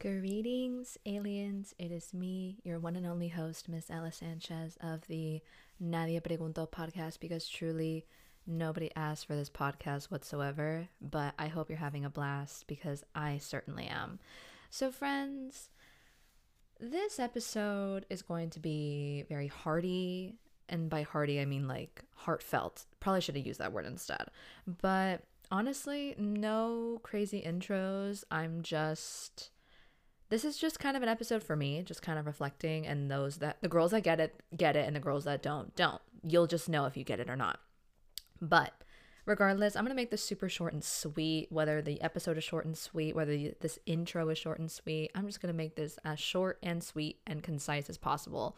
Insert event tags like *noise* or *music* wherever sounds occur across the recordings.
Greetings, aliens. It is me, your one and only host, Miss Ella Sanchez of the Nadie Preguntó podcast, because truly nobody asked for this podcast whatsoever. But I hope you're having a blast because I certainly am. So, friends, this episode is going to be very hearty. And by hearty, I mean like heartfelt. Probably should have used that word instead. But honestly, no crazy intros. I'm just this is just kind of an episode for me, just kind of reflecting and those that the girls that get it get it and the girls that don't don't. You'll just know if you get it or not. But regardless, I'm going to make this super short and sweet, whether the episode is short and sweet, whether this intro is short and sweet. I'm just going to make this as short and sweet and concise as possible.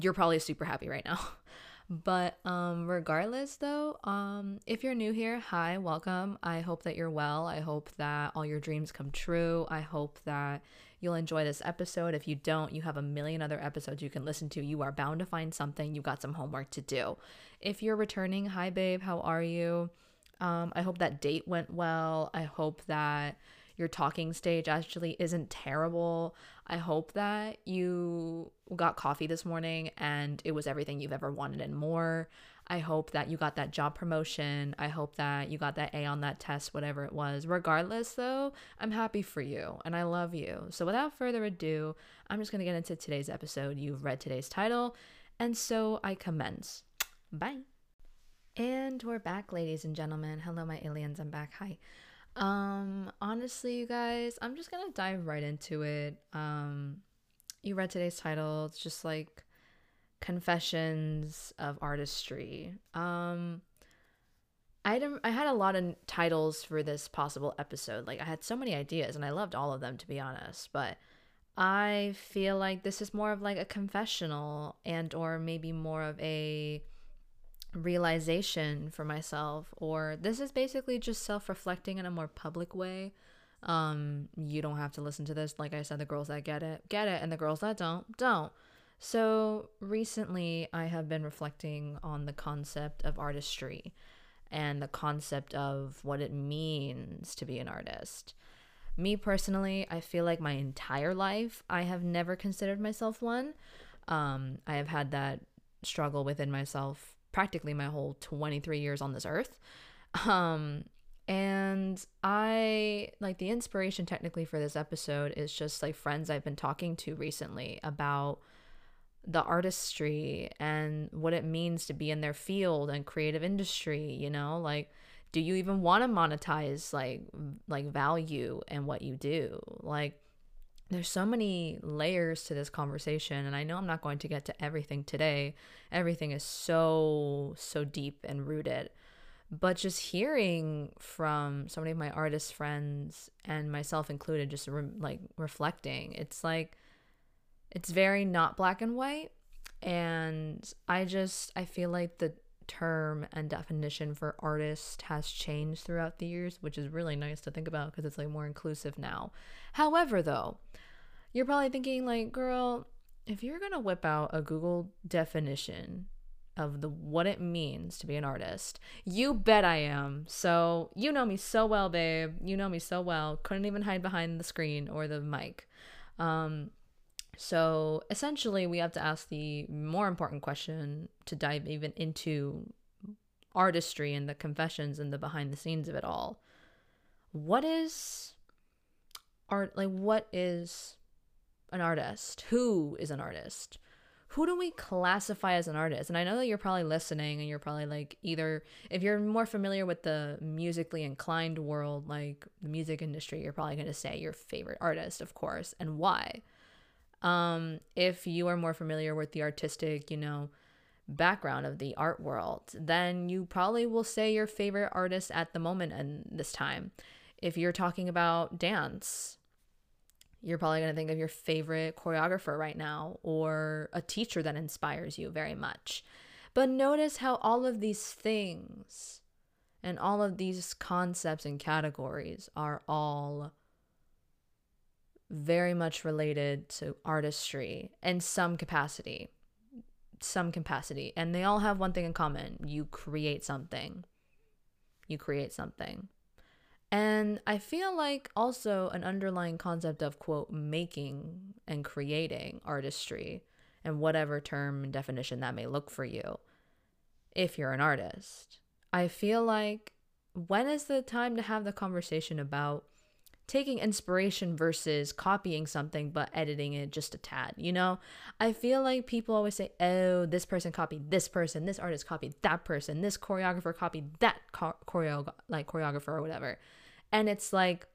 You're probably super happy right now. *laughs* But um regardless though, um if you're new here, hi, welcome. I hope that you're well. I hope that all your dreams come true. I hope that you'll enjoy this episode. If you don't, you have a million other episodes you can listen to. You are bound to find something. You got some homework to do. If you're returning, hi babe, how are you? Um I hope that date went well. I hope that your talking stage actually isn't terrible. I hope that you got coffee this morning and it was everything you've ever wanted and more. I hope that you got that job promotion. I hope that you got that A on that test, whatever it was. Regardless, though, I'm happy for you and I love you. So, without further ado, I'm just going to get into today's episode. You've read today's title, and so I commence. Bye. And we're back, ladies and gentlemen. Hello, my aliens. I'm back. Hi. Um, honestly, you guys, I'm just gonna dive right into it. Um, you read today's title. It's just like confessions of artistry. Um, I I had a lot of titles for this possible episode. Like I had so many ideas, and I loved all of them to be honest. But I feel like this is more of like a confessional, and or maybe more of a realization for myself or this is basically just self-reflecting in a more public way. Um you don't have to listen to this. Like i said the girls that get it get it. And the girls that don't don't. So recently i have been reflecting on the concept of artistry and the concept of what it means to be an artist. Me personally i feel like my entire life i have never considered myself one. Um i have had that struggle within myself practically my whole 23 years on this earth. Um, and I like the inspiration technically for this episode is just like friends I've been talking to recently about the artistry and what it means to be in their field and creative industry, you know, like do you even want to monetize like like value and what you do? Like there's so many layers to this conversation and i know i'm not going to get to everything today. Everything is so so deep and rooted. But just hearing from so many of my artist friends and myself included just re- like reflecting it's like it's very not black and white. And i just i feel like the term and definition for artist has changed throughout the years which is really nice to think about because it's like more inclusive now however though you're probably thinking like, girl, if you're to whip out a Google definition of the what it means to be an artist, you bet I am. So, you know me so well, babe. You know me so well. Couldn't even hide behind the screen or the mic. Um so, essentially, we have to ask the more important question to dive even into artistry and the confessions and the behind the scenes of it all. What is art like what is an artist? Who is an artist? Who do we classify as an artist? And I know that you're probably listening and you're probably like either if you're more familiar with the musically inclined world, like the music industry, you're probably going to say your favorite artist, of course, and why. Um, if you are more familiar with the artistic, you know, background of the art world, then you probably will say your favorite artist at the moment and this time. If you're talking about dance, you're probably going to think of your favorite choreographer right now or a teacher that inspires you very much. But notice how all of these things and all of these concepts and categories are all very much related to artistry in some capacity. Some capacity. And they all have one thing in common you create something. You create something. And I feel like also an underlying concept of, quote, making and creating artistry and whatever term and definition that may look for you if you're an artist. I feel like when is the time to have the conversation about taking inspiration versus copying something but editing it just a tad you know? I feel like people always say oh this person copied this person this artist copied that person this choreographer copied that choreo like choreographer or whatever. And it's like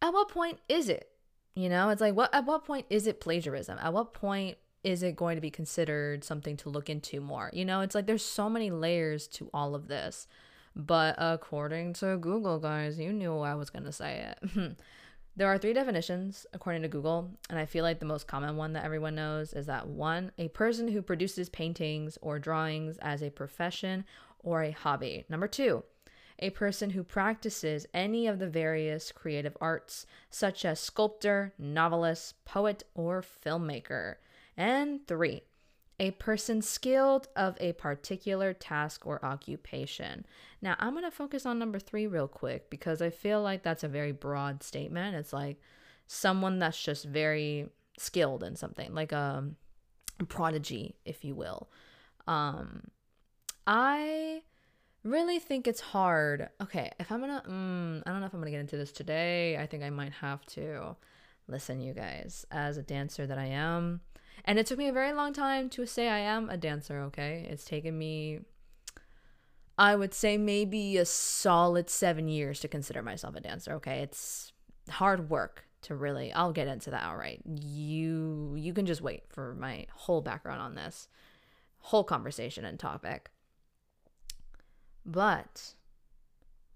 at what point is it? You know it's like what at what point is it plagiarism? At what point is it going to be considered something to look into more? You know it's like there's so many layers to all of this but according to Google, guys, you knew I was going to say it. *laughs* there are three definitions according to Google, and I feel like the most common one that everyone knows is that one, a person who produces paintings or drawings as a profession or a hobby. Number two, a person who practices any of the various creative arts, such as sculptor, novelist, poet, or filmmaker. And three, a person skilled of a particular task or occupation. Now, I'm going to focus on number three real quick because I feel like that's a very broad statement. It's like someone that's just very skilled in something, like a, prodigy, if you will. Um, I really think it's hard. Okay, if I'm gonna, mm, I don't know if I'm gonna get into this today. I think I might have to. Listen, you guys, as a dancer that I am, and it took me a very long time to say I am a dancer, okay? It's taken me, I would say, maybe a solid seven years to consider myself a dancer, okay? It's hard work to really i'll get into that all right you you can just wait for my whole background on this whole conversation and topic but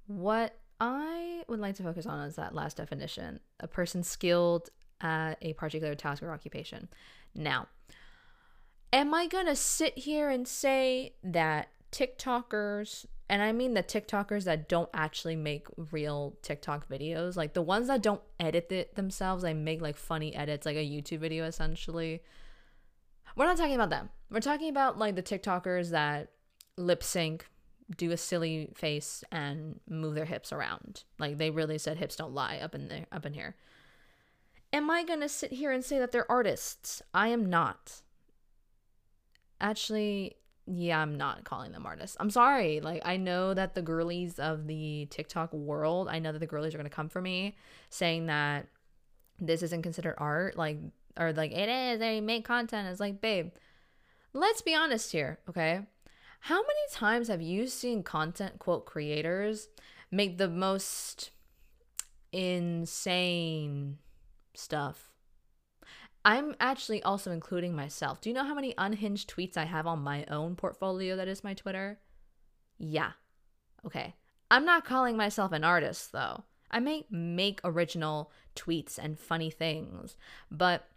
what i would like to focus on is that last definition a person skilled at a particular task or occupation now, am I going to sit here and say that TikTokers, and I mean the TikTokers that don't actually make real TikTok videos, like the ones that don't edit it themselves, they make like funny edits, like a YouTube video essentially. We're not talking about them. We're talking about like the TikTokers that lip sync, do a silly face, and move their hips around. Like they really said hips don't lie up in there, up in here. Am I going to sit here and say that they're artists? I am not. Actually, yeah, I'm not calling them artists. I'm sorry. Like, I know that the girlies of the TikTok world, I know that the girlies are going to come for me saying that this isn't considered art. Like, or like, it is, they make content. It's like, babe, let's be honest here, okay? How many times have you seen content, quote, creators make the most insane stuff. I'm actually also including myself. Do you know how many unhinged tweets I have on my own portfolio that is my Twitter? Yeah. Okay. I'm not calling myself an artist though. I may make original tweets and funny things, but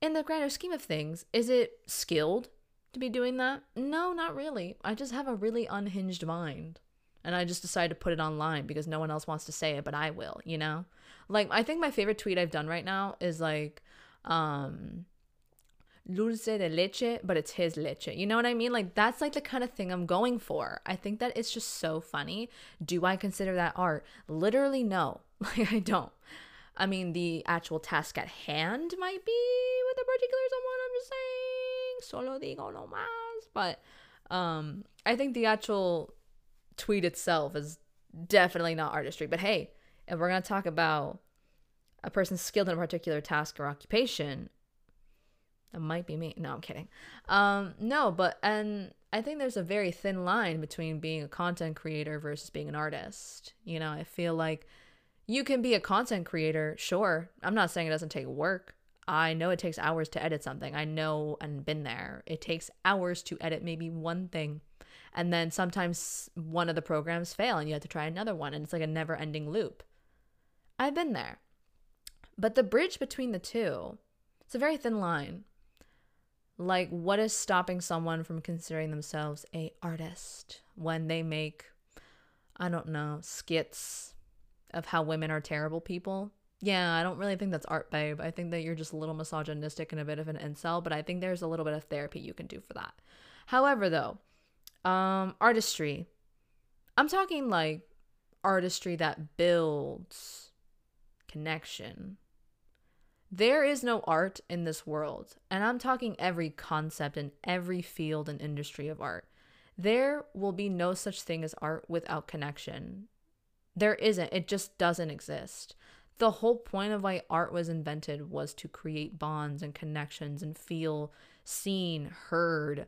in the grander scheme of things, is it skilled to be doing that? No, not really. I just have a really unhinged mind. And I just decided to put it online because no one else wants to say it, but I will, you know? Like I think my favorite tweet I've done right now is like um dulce de leche, but it's his leche. You know what I mean? Like that's like the kind of thing I'm going for. I think that it's just so funny. Do I consider that art? Literally no. *laughs* Like I don't. I mean, the actual task at hand might be with a particular someone. I'm just saying, solo digo no más. But um, I think the actual tweet itself is definitely not artistry. But hey, if we're going to talk about a person skilled in a particular task or occupation, that might be me. No, I'm kidding. Um, no, but and I think there's a very thin line between being a content creator versus being an artist. You know, I feel like you can be a content creator, sure. I'm not saying it doesn't take work. I know it takes hours to edit something. I know and been there. It takes hours to edit maybe one thing. And then sometimes one of the programs fail and you have to try another one and it's like a never-ending loop. I've been there. But the bridge between the two, it's a very thin line. Like what is stopping someone from considering themselves a artist when they make I don't know, skits of how women are terrible people? Yeah, I don't really think that's art, babe. I think that you're just a little misogynistic and a bit of an incel, but I think there's a little bit of therapy you can do for that. However, though, um, artistry. I'm talking like artistry that builds connection. There is no art in this world, and I'm talking every concept in every field and industry of art. There will be no such thing as art without connection. There isn't, it just doesn't exist. The whole point of why art was invented was to create bonds and connections and feel seen, heard,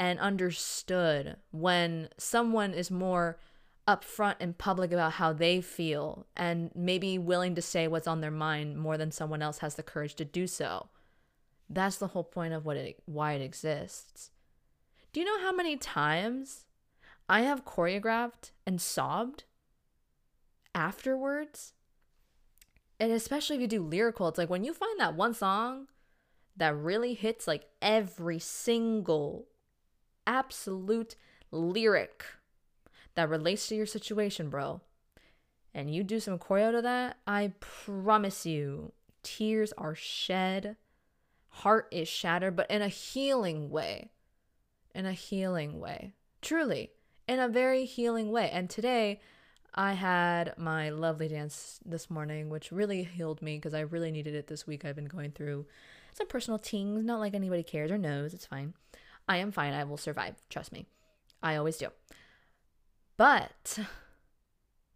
and understood when someone is more upfront and public about how they feel and maybe willing to say what's on their mind more than someone else has the courage to do so. That's the whole point of what it why it exists. Do you know how many times I have choreographed and sobbed afterwards? And especially if you do lyrical, it's like when you find that one song that really hits like every single absolute lyric that relates to your situation, bro, and you do some choreo to that, I promise you, tears are shed, heart is shattered, but in a healing way. In a healing way. Truly, in a very healing way. And today, I had my lovely dance this morning, which really healed me because I really needed it this week. I've been going through some personal things, not like anybody cares or knows. It's fine. I am fine. I will survive. Trust me. I always do. But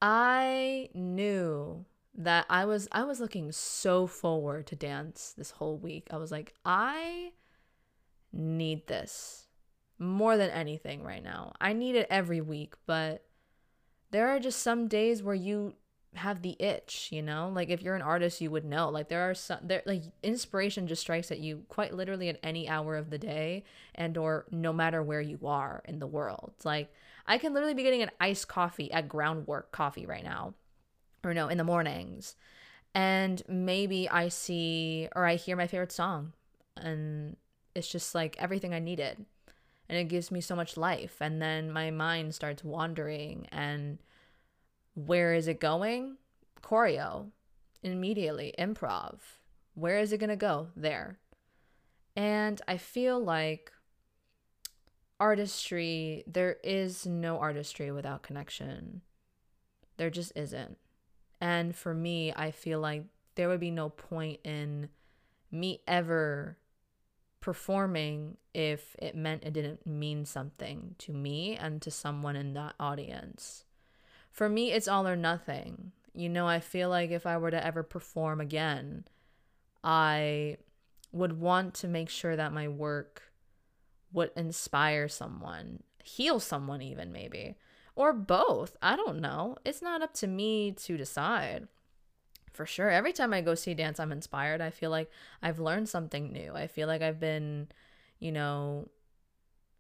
I knew that I was I was looking so forward to dance this whole week. I was like, I need this more than anything right now. I need it every week, but there are just some days where you have the itch, you know? Like if you're an artist, you would know. Like there are some there like inspiration just strikes at you quite literally at any hour of the day and or no matter where you are in the world. Like I can literally be getting an iced coffee at groundwork coffee right now. Or no, in the mornings. And maybe I see or I hear my favorite song and it's just like everything I needed. And it gives me so much life. And then my mind starts wandering and where is it going? Choreo. Immediately. Improv. Where is it going to go? There. And I feel like artistry, there is no artistry without connection. There just isn't. And for me, I feel like there would be no point in me ever performing if it meant it didn't mean something to me and to someone in that audience. For me, it's all or nothing. You know, I feel like if I were to ever perform again, I would want to make sure that my work would inspire someone, heal someone, even maybe, or both. I don't know. It's not up to me to decide. For sure. Every time I go see dance, I'm inspired. I feel like I've learned something new. I feel like I've been, you know,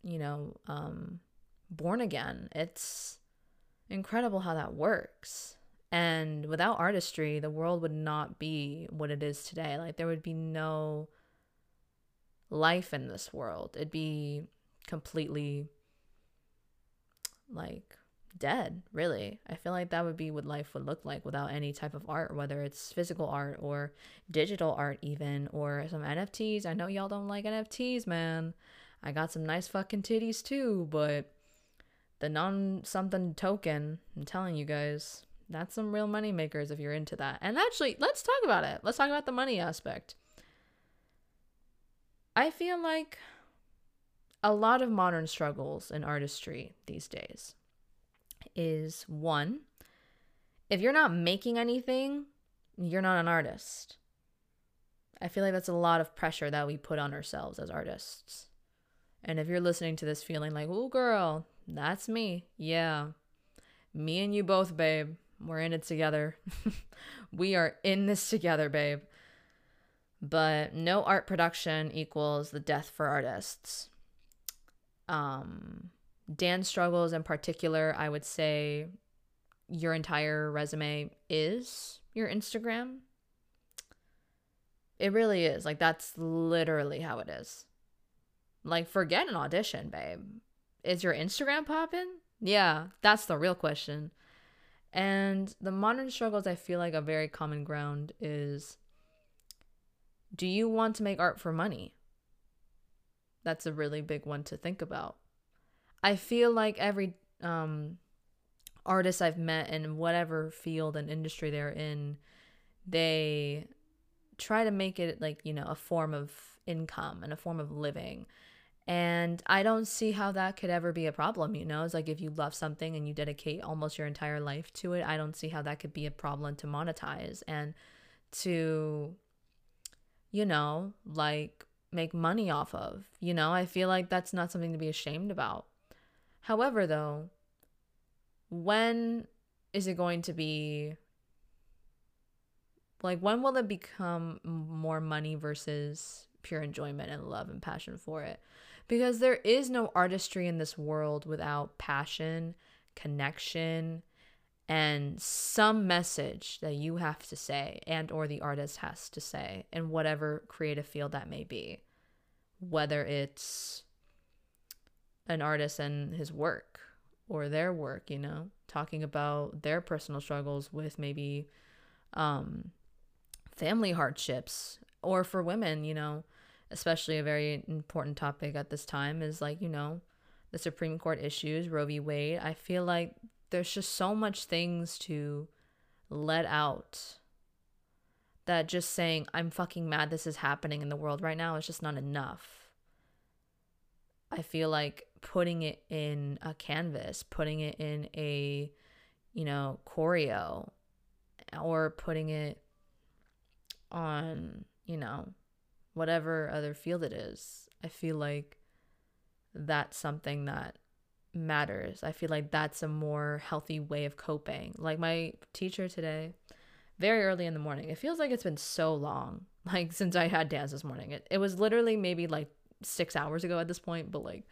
you know, um, born again. It's incredible how that works. And without artistry, the world would not be what it is today. Like, there would be no life in this world. It'd be completely like dead, really. I feel like that would be what life would look like without any type of art, whether it's physical art or digital art, even, or some NFTs. I know y'all don't like NFTs, man. I got some nice fucking titties too, but the non something token, I'm telling you guys, that's some real money makers if you're into that. And actually, let's talk about it. Let's talk about the money aspect. I feel like a lot of modern struggles in artistry these days is one, if you're not making anything, you're not an artist. I feel like that's a lot of pressure that we put on ourselves as artists. And if you're listening to this feeling like, oh, girl, that's me. Yeah. Me and you both, babe. We're in it together. *laughs* we are in this together, babe. But no art production equals the death for artists. Um, dance struggles in particular, I would say your entire resume is your Instagram. It really is. Like, that's literally how it is. Like, forget an audition, babe. Is your Instagram popping? Yeah, that's the real question. And the modern struggles, I feel like a very common ground is do you want to make art for money? That's a really big one to think about. I feel like every um, artists I've met in whatever field and industry they're in, they try to make it like, you know, a form of income and a form of living. And I don't see how that could ever be a problem, you know? It's like if you love something and you dedicate almost your entire life to it, I don't see how that could be a problem to monetize and to, you know, like make money off of. You know, I feel like that's not something to be ashamed about. However, though, when is it going to be like when will it become more money versus pure enjoyment and love and passion for it? Because there is no artistry in this world without passion, connection, and some message that you have to say and or the artist has to say in whatever creative field that may be. Whether it's an artist and his work or their work, you know, talking about their personal struggles with maybe um family hardships or for women, you know, especially a very important topic at this time is like, you know, the Supreme Court issues, Roe v. Wade. I feel like there's just so much things to let out that just saying, I'm fucking mad this is happening in the world right now is just not enough. I feel like putting it in a canvas, putting it in a, you know, choreo, or putting it on, you know, whatever other field it is. I feel like that's something that matters. I feel like that's a more healthy way of coping. Like my teacher today, very early in the morning, it feels like it's been so long, *laughs* like since I had dance this morning. It, it was literally maybe like six hours ago at this point, but like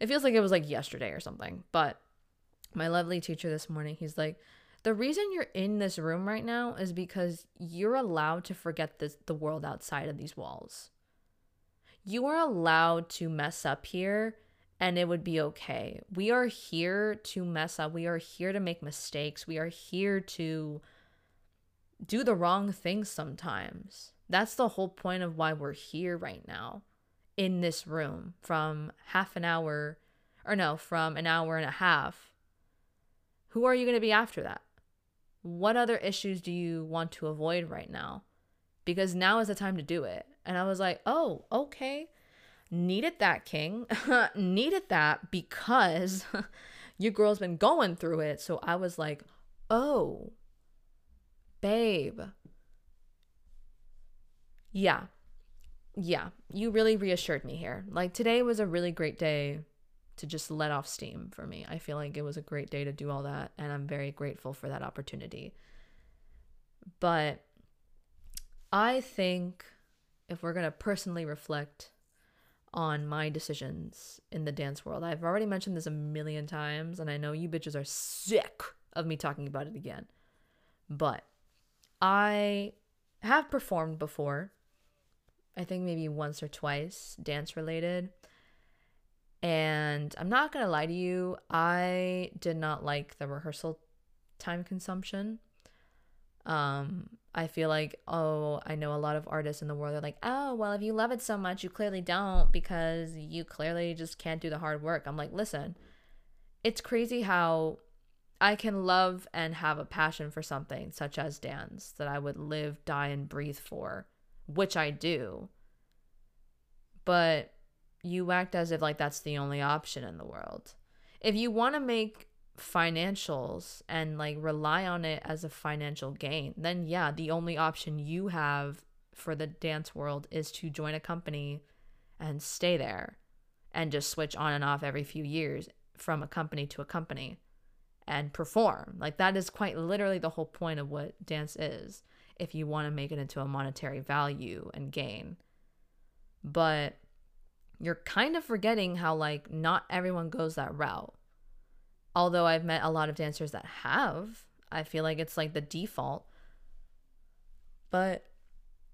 it feels like it was like yesterday or something. But my lovely teacher this morning, he's like, the reason you're in this room right now is because you're allowed to forget this, the world outside of these walls. You are allowed to mess up here and it would be okay. We are here to mess up. We are here to make mistakes. We are here to do the wrong things sometimes. That's the whole point of why we're here right now in this room from half an hour or no, from an hour and a half. Who are you going to be after that? What other issues do you want to avoid right now? Because now is the time to do it. And I was like, oh, okay. Needed that, King. *laughs* Needed that because *laughs* your girl's been going through it. So I was like, oh, babe. Yeah. Yeah. You really reassured me here. Like today was a really great day to just let off steam for me. I feel like it was a great day to do all that, and I'm very grateful for that opportunity. But I think if we're going to personally reflect on my decisions in the dance world, I've already mentioned this a million times, and I know you bitches are sick of me talking about it again. But I have performed before. I think maybe once or twice, dance related. And I'm not going to lie to you, I did not like the rehearsal time consumption. Um, I feel like, oh, I know a lot of artists in the world are like, oh, well, if you love it so much, you clearly don't because you clearly just can't do the hard work. I'm like, listen, it's crazy how I can love and have a passion for something such as dance that I would live, die, and breathe for, which I do. But you act as if like that's the only option in the world. If you want to make financials and like rely on it as a financial gain, then yeah, the only option you have for the dance world is to join a company and stay there and just switch on and off every few years from a company to a company and perform. Like that is quite literally the whole point of what dance is if you want to make it into a monetary value and gain. But you're kind of forgetting how like not everyone goes that route. Although I've met a lot of dancers that have, I feel like it's like the default. But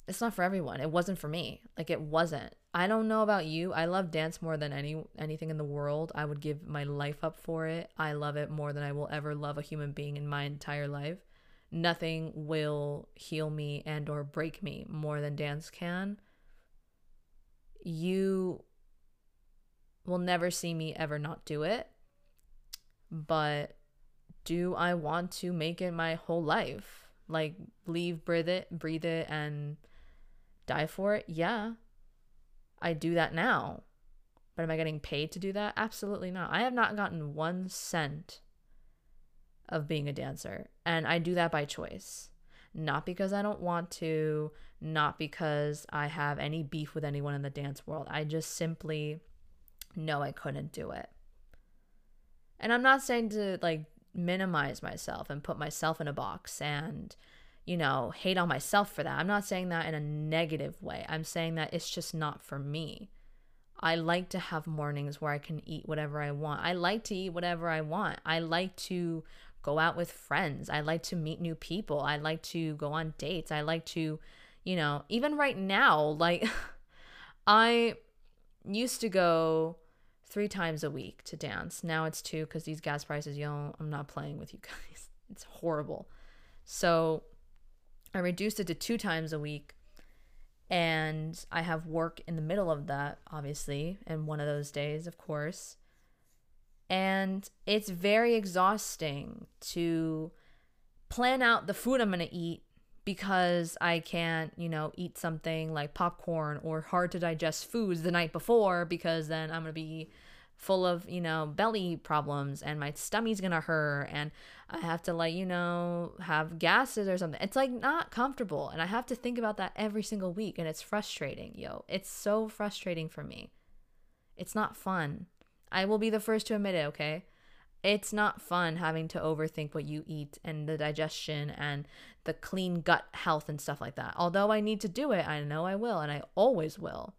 it's not for everyone. It wasn't for me. Like it wasn't. I don't know about you. I love dance more than any anything in the world. I would give my life up for it. I love it more than I will ever love a human being in my entire life. Nothing will heal me and or break me more than dance can. You will never see me ever not do it. But do I want to make it my whole life? Like leave, breathe it, breathe it and die for it? Yeah. I do that now. But am I getting paid to do that? Absolutely not. I have not gotten one cent of being a dancer. And I do that by choice. Not because I don't want to, not because I have any beef with anyone in the dance world. I just simply know I couldn't do it. And I'm not saying to like minimize myself and put myself in a box and, you know, hate on myself for that. I'm not saying that in a negative way. I'm saying that it's just not for me. I like to have mornings where I can eat whatever I want. I like to eat whatever I want. I like to go out with friends. I like to meet new people. I like to go on dates. I like to, you know, even right now, like *laughs* I used to go three times a week to dance. Now it's two because these gas prices, know, I'm not playing with you guys. *laughs* It's horrible. So I reduced it to two times a week. And I have work in the middle of that, obviously, and one of those days, of course. And it's very exhausting to plan out the food I'm going to eat because I can't, you know, eat something like popcorn or hard to digest foods the night before because then I'm going to be full of, you know, belly problems and my stomach's going to hurt and I have to like, you know, have gases or something. It's like not comfortable and I have to think about that every single week and it's frustrating, yo. It's so frustrating for me. It's not fun. I will be the first to admit it, okay? It's not fun having to overthink what you eat and the digestion and the clean gut health and stuff like that. Although I need to do it, I know I will and I always will.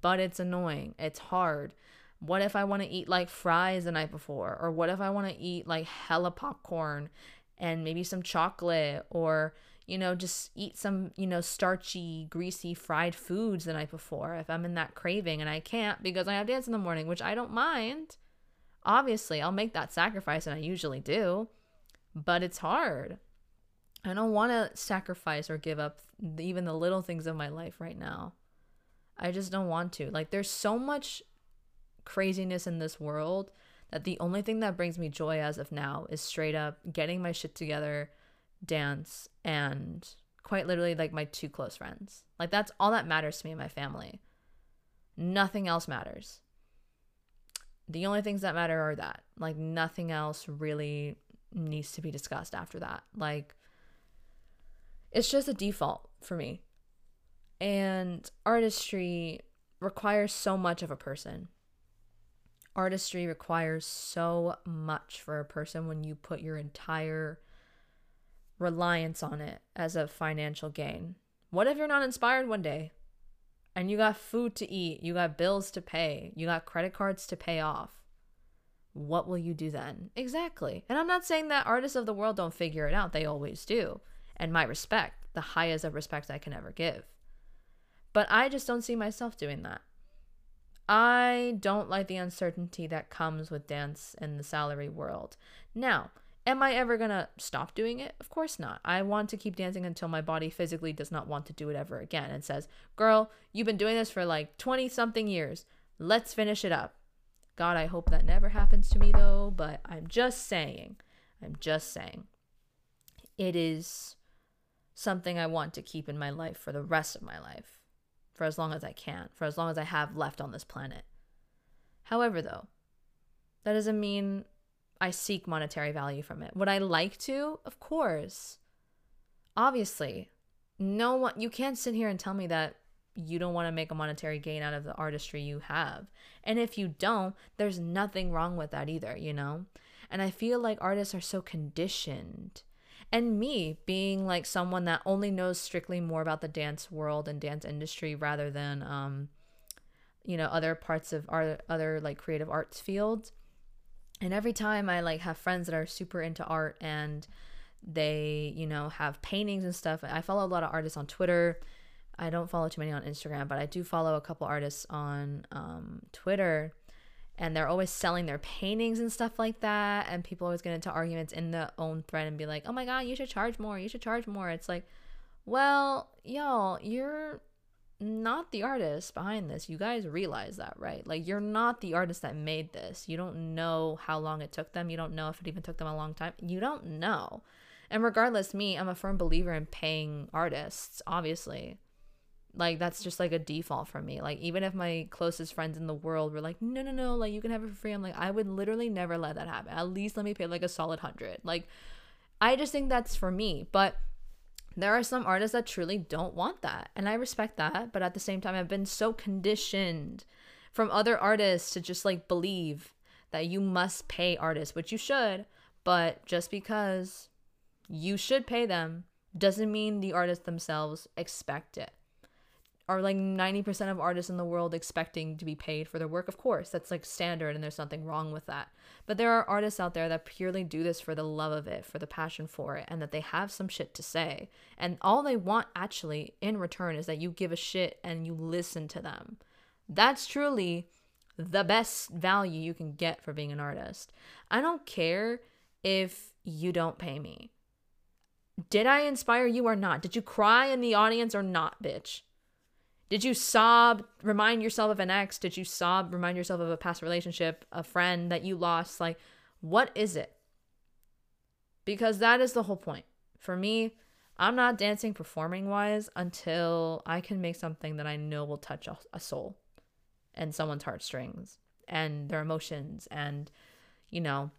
But it's annoying. It's hard. What if I want to eat like fries the night before? Or what if I want to eat like hella popcorn and maybe some chocolate or you know, just eat some, you know, starchy, greasy, fried foods the night before if I'm in that craving and I can't because I have dance in the morning, which I don't mind. Obviously, I'll make that sacrifice and I usually do, but it's hard. I don't want to sacrifice or give up even the little things of my life right now. I just don't want to. Like, there's so much craziness in this world that the only thing that brings me joy as of now is straight up getting my shit together dance, and quite literally like my two close friends. Like that's all that matters to me and my family. Nothing else matters. The only things that matter are that. Like nothing else really needs to be discussed after that. Like it's just a default for me. And artistry requires so much of a person. Artistry requires so much for a person when you put your entire reliance on it as a financial gain. What if you're not inspired one day and you got food to eat, you got bills to pay, you got credit cards to pay off? What will you do then? Exactly. And I'm not saying that artists of the world don't figure it out, they always do. And my respect, the highest of respect I can ever give. But I just don't see myself doing that. I don't like the uncertainty that comes with dance in the salary world. Now, Am I ever gonna stop doing it? Of course not. I want to keep dancing until my body physically does not want to do it ever again and says, Girl, you've been doing this for like 20 something years. Let's finish it up. God, I hope that never happens to me though, but I'm just saying. I'm just saying. It is something I want to keep in my life for the rest of my life, for as long as I can, for as long as I have left on this planet. However, though, that doesn't mean I seek monetary value from it. Would I like to? Of course. Obviously. No one you can't sit here and tell me that you don't want to make a monetary gain out of the artistry you have. And if you don't, there's nothing wrong with that either, you know? And I feel like artists are so conditioned. And me being like someone that only knows strictly more about the dance world and dance industry rather than um you know other parts of our other like creative arts fields and every time I like have friends that are super into art and they, you know, have paintings and stuff. I follow a lot of artists on Twitter. I don't follow too many on Instagram, but I do follow a couple artists on um, Twitter and they're always selling their paintings and stuff like that and people always get into arguments in the own thread and be like oh my god you should charge more you should charge more it's like well y'all you're not the artist behind this. You guys realize that, right? Like, you're not the artist that made this. You don't know how long it took them. You don't know if it even took them a long time. You don't know. And regardless, me, I'm a firm believer in paying artists, obviously. Like, that's just like a default for me. Like, even if my closest friends in the world were like, no, no, no, like, you can have it for free, I'm like, I would literally never let that happen. At least let me pay like a solid hundred. Like, I just think that's for me. But there are some artists that truly don't want that. And I respect that. But at the same time, I've been so conditioned from other artists to just like believe that you must pay artists, which you should. But just because you should pay them doesn't mean the artists themselves expect it are like 90% of artists in the world expecting to be paid for their work? Of course that's like standard and there's nothing wrong with that. But there are artists out there that purely do this for the love of it for the passion for it and that they have some shit to say. And all they want actually in return is that you give a shit and you listen to them. That's truly the best value you can get for being an artist. I don't care if you don't pay me. Did i inspire you or not? Did you cry in the audience or not bitch did you sob, remind yourself of an ex? Did you sob, remind yourself of a past relationship, a friend that you lost? Like, what is it? Because that is the whole point. For me, I'm not dancing performing wise until I can make something that I know will touch a, soul and someone's heartstrings and their emotions and, you know,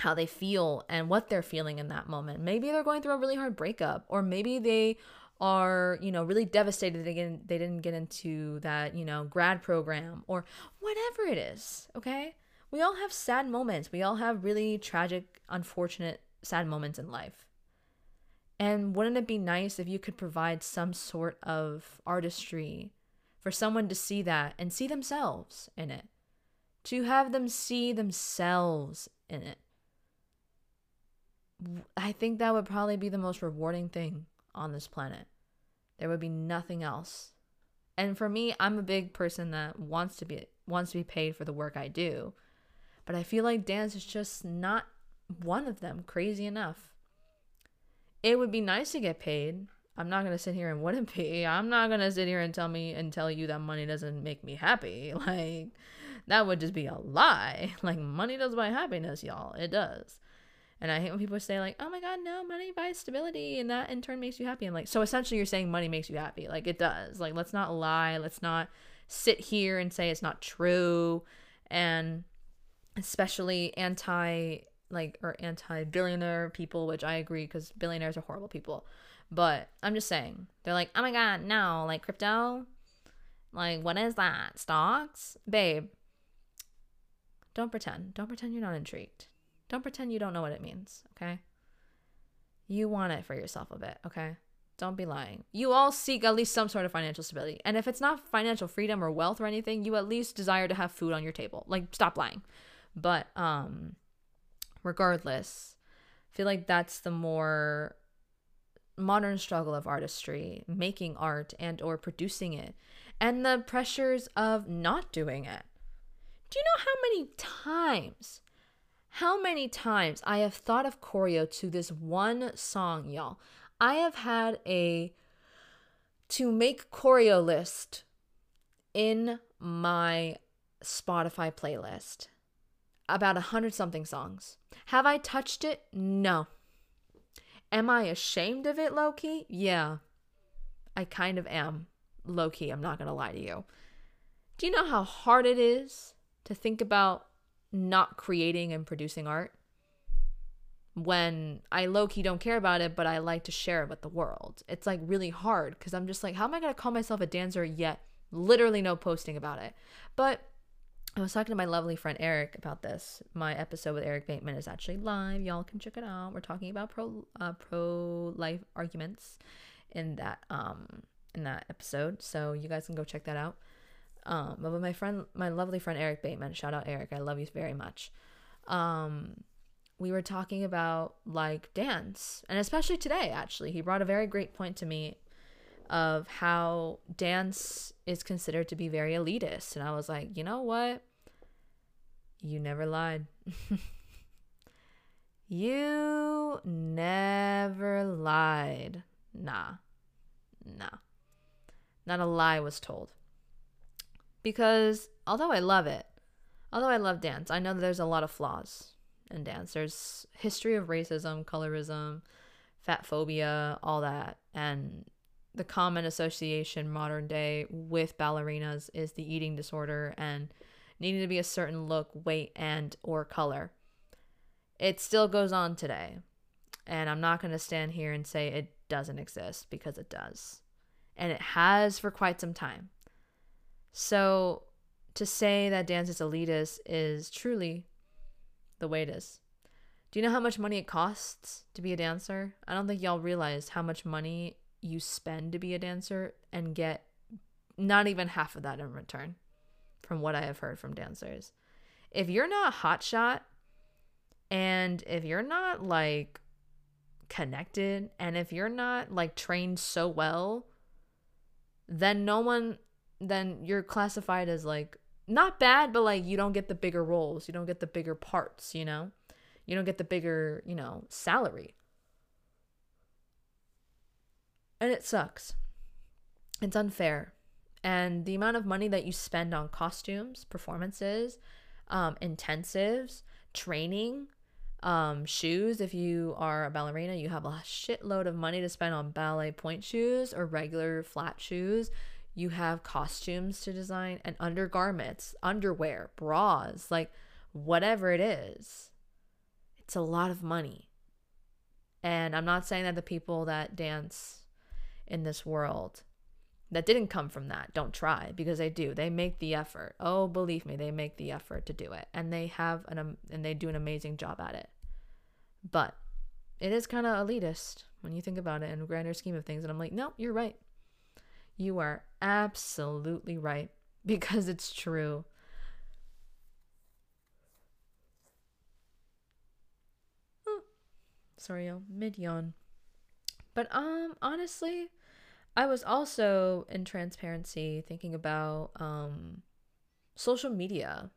how they feel and what they're feeling in that moment. Maybe they're going through a really hard breakup, or maybe they are you know really devastated they, didn't, they didn't get into that you know grad program or whatever it is okay? We all have sad moments. We all have really tragic unfortunate sad moments in life. And wouldn't it be nice if you could provide some sort of artistry for someone to see that and see themselves in it? To have them see themselves in it. I think that would probably be the most rewarding thing on this planet. There would be nothing else. And for me, I'm a big person that wants to be wants to be paid for the work I do. But I feel like dance is just not one of them, crazy enough. It would be nice to get paid. I'm not gonna sit here and wouldn't be. I'm not gonna sit here and tell me and tell you that money doesn't make me happy. *laughs* Like that would just be a lie. *laughs* Like money does buy happiness, y'all. It does. And I hate when people say like, "Oh my God, no, money buys stability, and that in turn makes you happy." And like, so essentially, you're saying money makes you happy. Like it does. Like let's not lie. Let's not sit here and say it's not true. And especially anti like or anti billionaire people, which I agree because billionaires are horrible people. But I'm just saying they're like, "Oh my God, no, like crypto." Like, what is that? Stocks? Babe, don't pretend. Don't pretend you're not intrigued. Don't pretend you don't know what it means, okay? You want it for yourself a bit, okay? Don't be lying. You all seek at least some sort of financial stability. And if it's not financial freedom or wealth or anything, you at least desire to have food on your table. Like stop lying. But um regardless, I feel like that's the more modern struggle of artistry, making art and or producing it, and the pressures of not doing it. Do you know how many times how many times I have thought of choreo to this one song, y'all. I have had a to make choreo list in my Spotify playlist. About a hundred something songs. Have I touched it? No. Am I ashamed of it, low key? Yeah. I kind of am. Low key, I'm not gonna lie to you. Do you know how hard it is to think about not creating and producing art when I low key don't care about it, but I like to share it with the world. It's like really hard because I'm just like, how am I going to call myself a dancer yet? Literally no posting about it. But I was talking to my lovely friend Eric about this. My episode with Eric Bateman is actually live. Y'all can check it out. We're talking about pro uh, pro life arguments in that um in that episode. So you guys can go check that out. Um, but my friend, my lovely friend Eric Bateman, shout out Eric, I love you very much. Um, we were talking about like dance, and especially today, actually, he brought a very great point to me of how dance is considered to be very elitist. And I was like, you know what? You never lied. *laughs* you never lied. Nah. Nah. not a lie was told. Because although I love it, although I love dance, I know that there's a lot of flaws in dance. There's history of racism, colorism, fat phobia, all that. And the common association modern day with ballerinas is the eating disorder and needing to be a certain look, weight, and or color. It still goes on today. And I'm not going to stand here and say it doesn't exist because it does. And it has for quite some time. So to say that dance is elitist is truly the way it is. Do you know how much money it costs to be a dancer? I don't think y'all realize how much money you spend to be a dancer and get not even half of that in return from what I have heard from dancers. If you're not hotshot and if you're not like connected and if you're not like trained so well, then no one then you're classified as like not bad, but like you don't get the bigger roles, you don't get the bigger parts, you know? You don't get the bigger, you know, salary. And it sucks. It's unfair. And the amount of money that you spend on costumes, performances, um, intensives, training, um, shoes. If you are a ballerina, you have a shitload of money to spend on ballet pointe shoes or regular flat shoes. You have costumes to design and undergarments, underwear, bras, like whatever it is. It's a lot of money. And I'm not saying that the people that dance in this world that didn't come from that don't try because they do. They make the effort. Oh, believe me, they make the effort to do it. And they have an um, and they do an amazing job at it. But it is kind of elitist when you think about it in a grander scheme of things and I'm like, "No, you're right. You are absolutely right because it's true." Sorry, y'all. Mid yawn. But um honestly, I was also in transparency thinking about um social media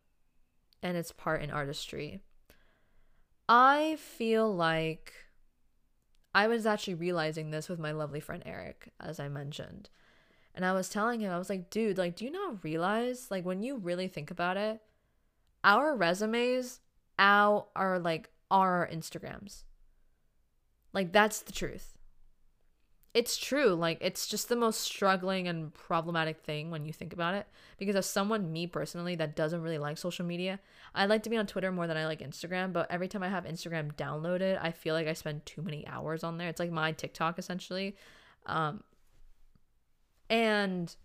and its part in artistry. I feel like I was actually realizing this with my lovely friend Eric, as I mentioned. And I was telling him, I was like, dude, like, do you not realize, like, when you really think about it, our resumes out are like our Instagrams. Like, that's the truth it's true. Like it's just the most struggling and problematic thing when you think about it. Because as someone, me personally, that doesn't really like social media, I like to be on Twitter more than I like Instagram. But every time I have Instagram downloaded, I feel like I spend too many hours on there. It's like my TikTok essentially. Um, and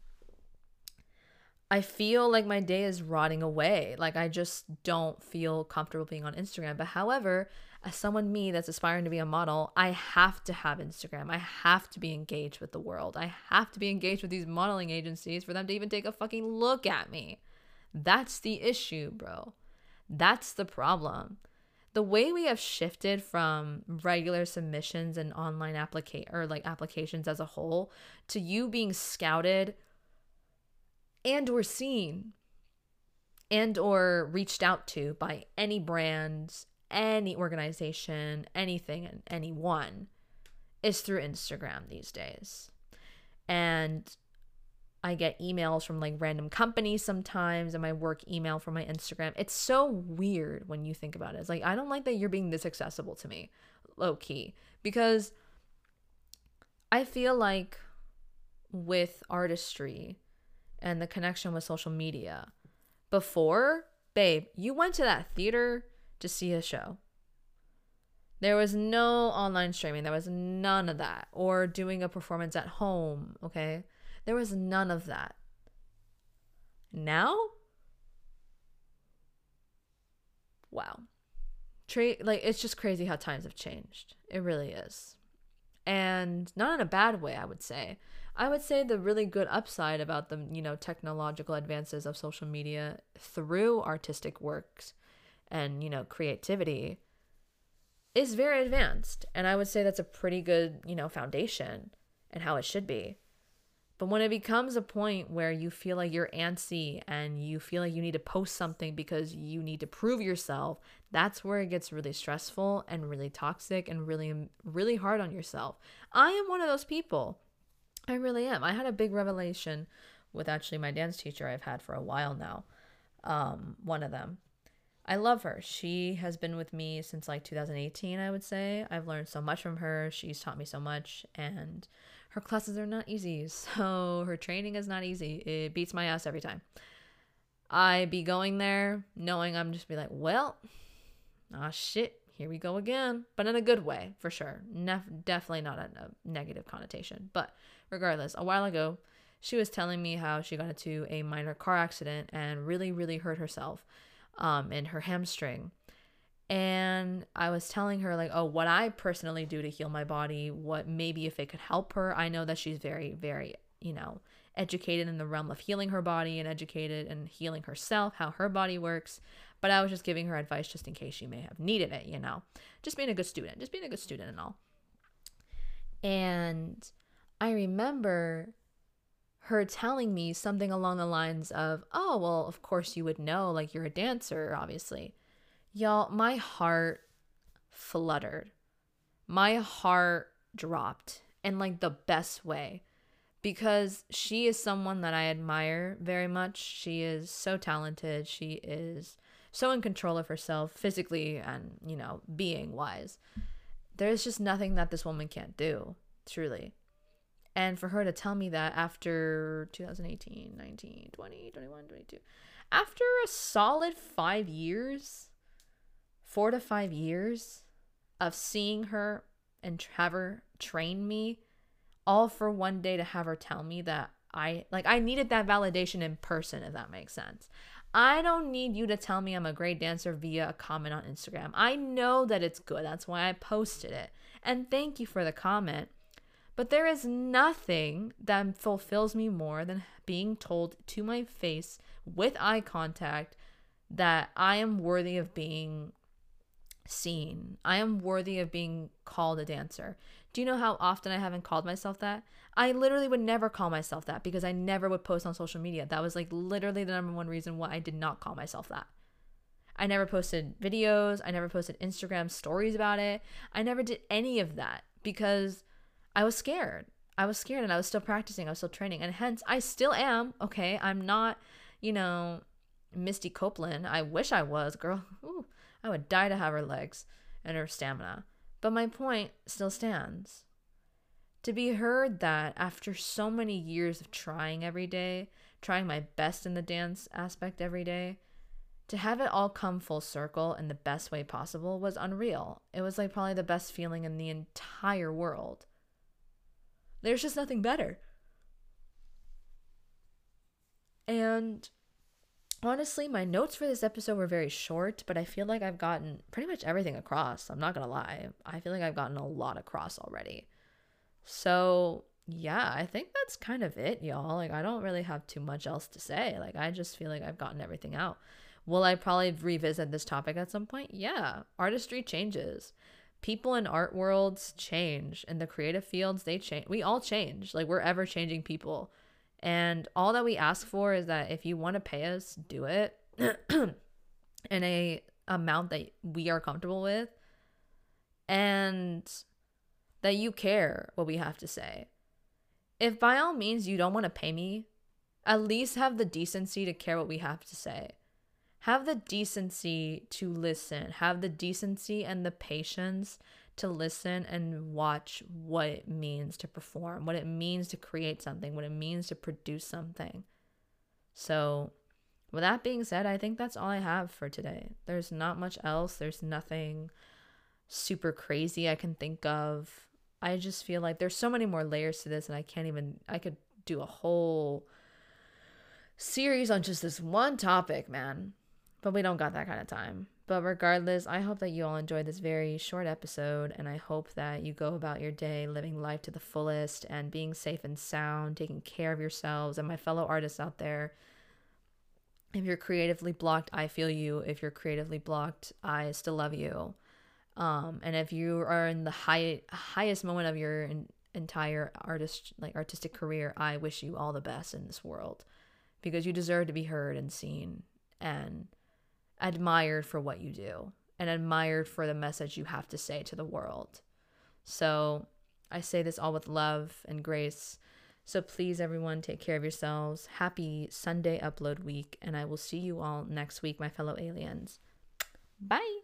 I feel like my day is rotting away. Like I just don't feel comfortable being on Instagram. But however, as someone me that's aspiring to be a model, I have to have Instagram. I have to be engaged with the world. I have to be engaged with these modeling agencies for them to even take a fucking look at me. That's the issue, bro. That's the problem. The way we have shifted from regular submissions and online applicate or like applications as a whole to you being scouted and or seen and or reached out to by any brands any organization, anything, and anyone is through Instagram these days. And I get emails from like random companies sometimes, and my work email from my Instagram. It's so weird when you think about it. It's like, I don't like that you're being this accessible to me, low key, because I feel like with artistry and the connection with social media, before, babe, you went to that theater to see a show. There was no online streaming. There was none of that. Or doing a performance at home, okay? There was none of that. Now? Wow. Tra- like it's just crazy how times have changed. It really is. And not in a bad way, I would say. I would say the really good upside about the, you know, technological advances of social media through artistic works and you know creativity is very advanced and i would say that's a pretty good you know foundation and how it should be but when it becomes a point where you feel like you're antsy and you feel like you need to post something because you need to prove yourself that's where it gets really stressful and really toxic and really really hard on yourself i am one of those people I really am. I had a big revelation with actually my dance teacher I've had for a while now. Um, one of them. I love her. She has been with me since like 2018, I would say. I've learned so much from her. She's taught me so much, and her classes are not easy. *laughs* So her training is not easy. It beats my ass every time. I be going there knowing I'm just be like, well, ah shit, here we go again, but in a good way for sure. Nef- definitely not a, a negative connotation. But regardless, a while ago, she was telling me how she got into a minor car accident and really, really hurt herself um, in her hamstring. And I was telling her, like, oh, what I personally do to heal my body, what maybe if it could help her. I know that she's very, very, you know, educated in the realm of healing her body and educated and healing herself, how her body works. But I was just giving her advice just in case she may have needed it, you know, just being a good student, just being a good student and all. And I remember her telling me something along the lines of, Oh, well, of course you would know, like you're a dancer, obviously. Y'all, my heart fluttered. My heart dropped in like the best way because she is someone that I admire very much. She is so talented. She is so in control of herself physically and, you know, being wise. There's just nothing that this woman can't do, truly. And for her to tell me that after 2018, 19, 20, 21, 22, after a solid five years, four to five years of seeing her and have her train me all for one day to have her tell me that I like I needed that validation in person if that makes sense. I don't need you to tell me I'm a great dancer via a comment on Instagram. I know that it's good. That's why I posted it. And thank you for the comment. But there is nothing that fulfills me more than being told to my face with eye contact that I am worthy of being seen. I am worthy of being called a dancer. Do you know how often I haven't called myself that? I literally would never call myself that because I never would post on social media. That was like literally the number one reason why I did not call myself that. I never posted videos, I never posted Instagram stories about it. I never did any of that because I was scared. I was scared and I was still practicing, I was still training, and hence I still am. Okay, I'm not, you know, Misty Copeland. I wish I was, girl. *laughs* Ooh, I would die to have her legs and her stamina. But my point still stands. To be heard that after so many years of trying every day, trying my best in the dance aspect every day, to have it all come full circle in the best way possible was unreal. It was like probably the best feeling in the entire world. There's just nothing better. And honestly, my notes for this episode were very short, but I feel like I've gotten pretty much everything across. I'm not going to lie. I feel like I've gotten a lot across already. So, yeah, I think that's kind of it, y'all. Like, I don't really have too much else to say. Like, I just feel like I've gotten everything out. Will I probably revisit this topic at some point? Yeah. Artistry changes. People in art worlds change. and the creative fields, they change. We all change. Like, we're ever changing people. And all that we ask for is that if you want to pay us, do it *clears throat* in a amount that we are comfortable with and that you care what we have to say. If by all means you don't want to pay me, at least have the decency to care what we have to say. Have the decency to listen. Have the decency and the patience to listen and watch what it means to perform, what it means to create something, what it means to produce something. So, with that being said, I think that's all I have for today. There's not much else. There's nothing super crazy I can think of. I just feel like there's so many more layers to this, and I can't even, I could do a whole series on just this one topic, man. But we don't got that kind of time. But regardless, I hope that you all enjoyed this very short episode, and I hope that you go about your day living life to the fullest and being safe and sound, taking care of yourselves. And my fellow artists out there, if you're creatively blocked, I feel you. If you're creatively blocked, I still love you. Um, and if you are in the high highest moment of your in, entire artist like artistic career, I wish you all the best in this world because you deserve to be heard and seen and admired for what you do and admired for the message you have to say to the world. So I say this all with love and grace. So please, everyone, take care of yourselves. Happy Sunday upload week, and I will see you all next week, my fellow aliens. Bye.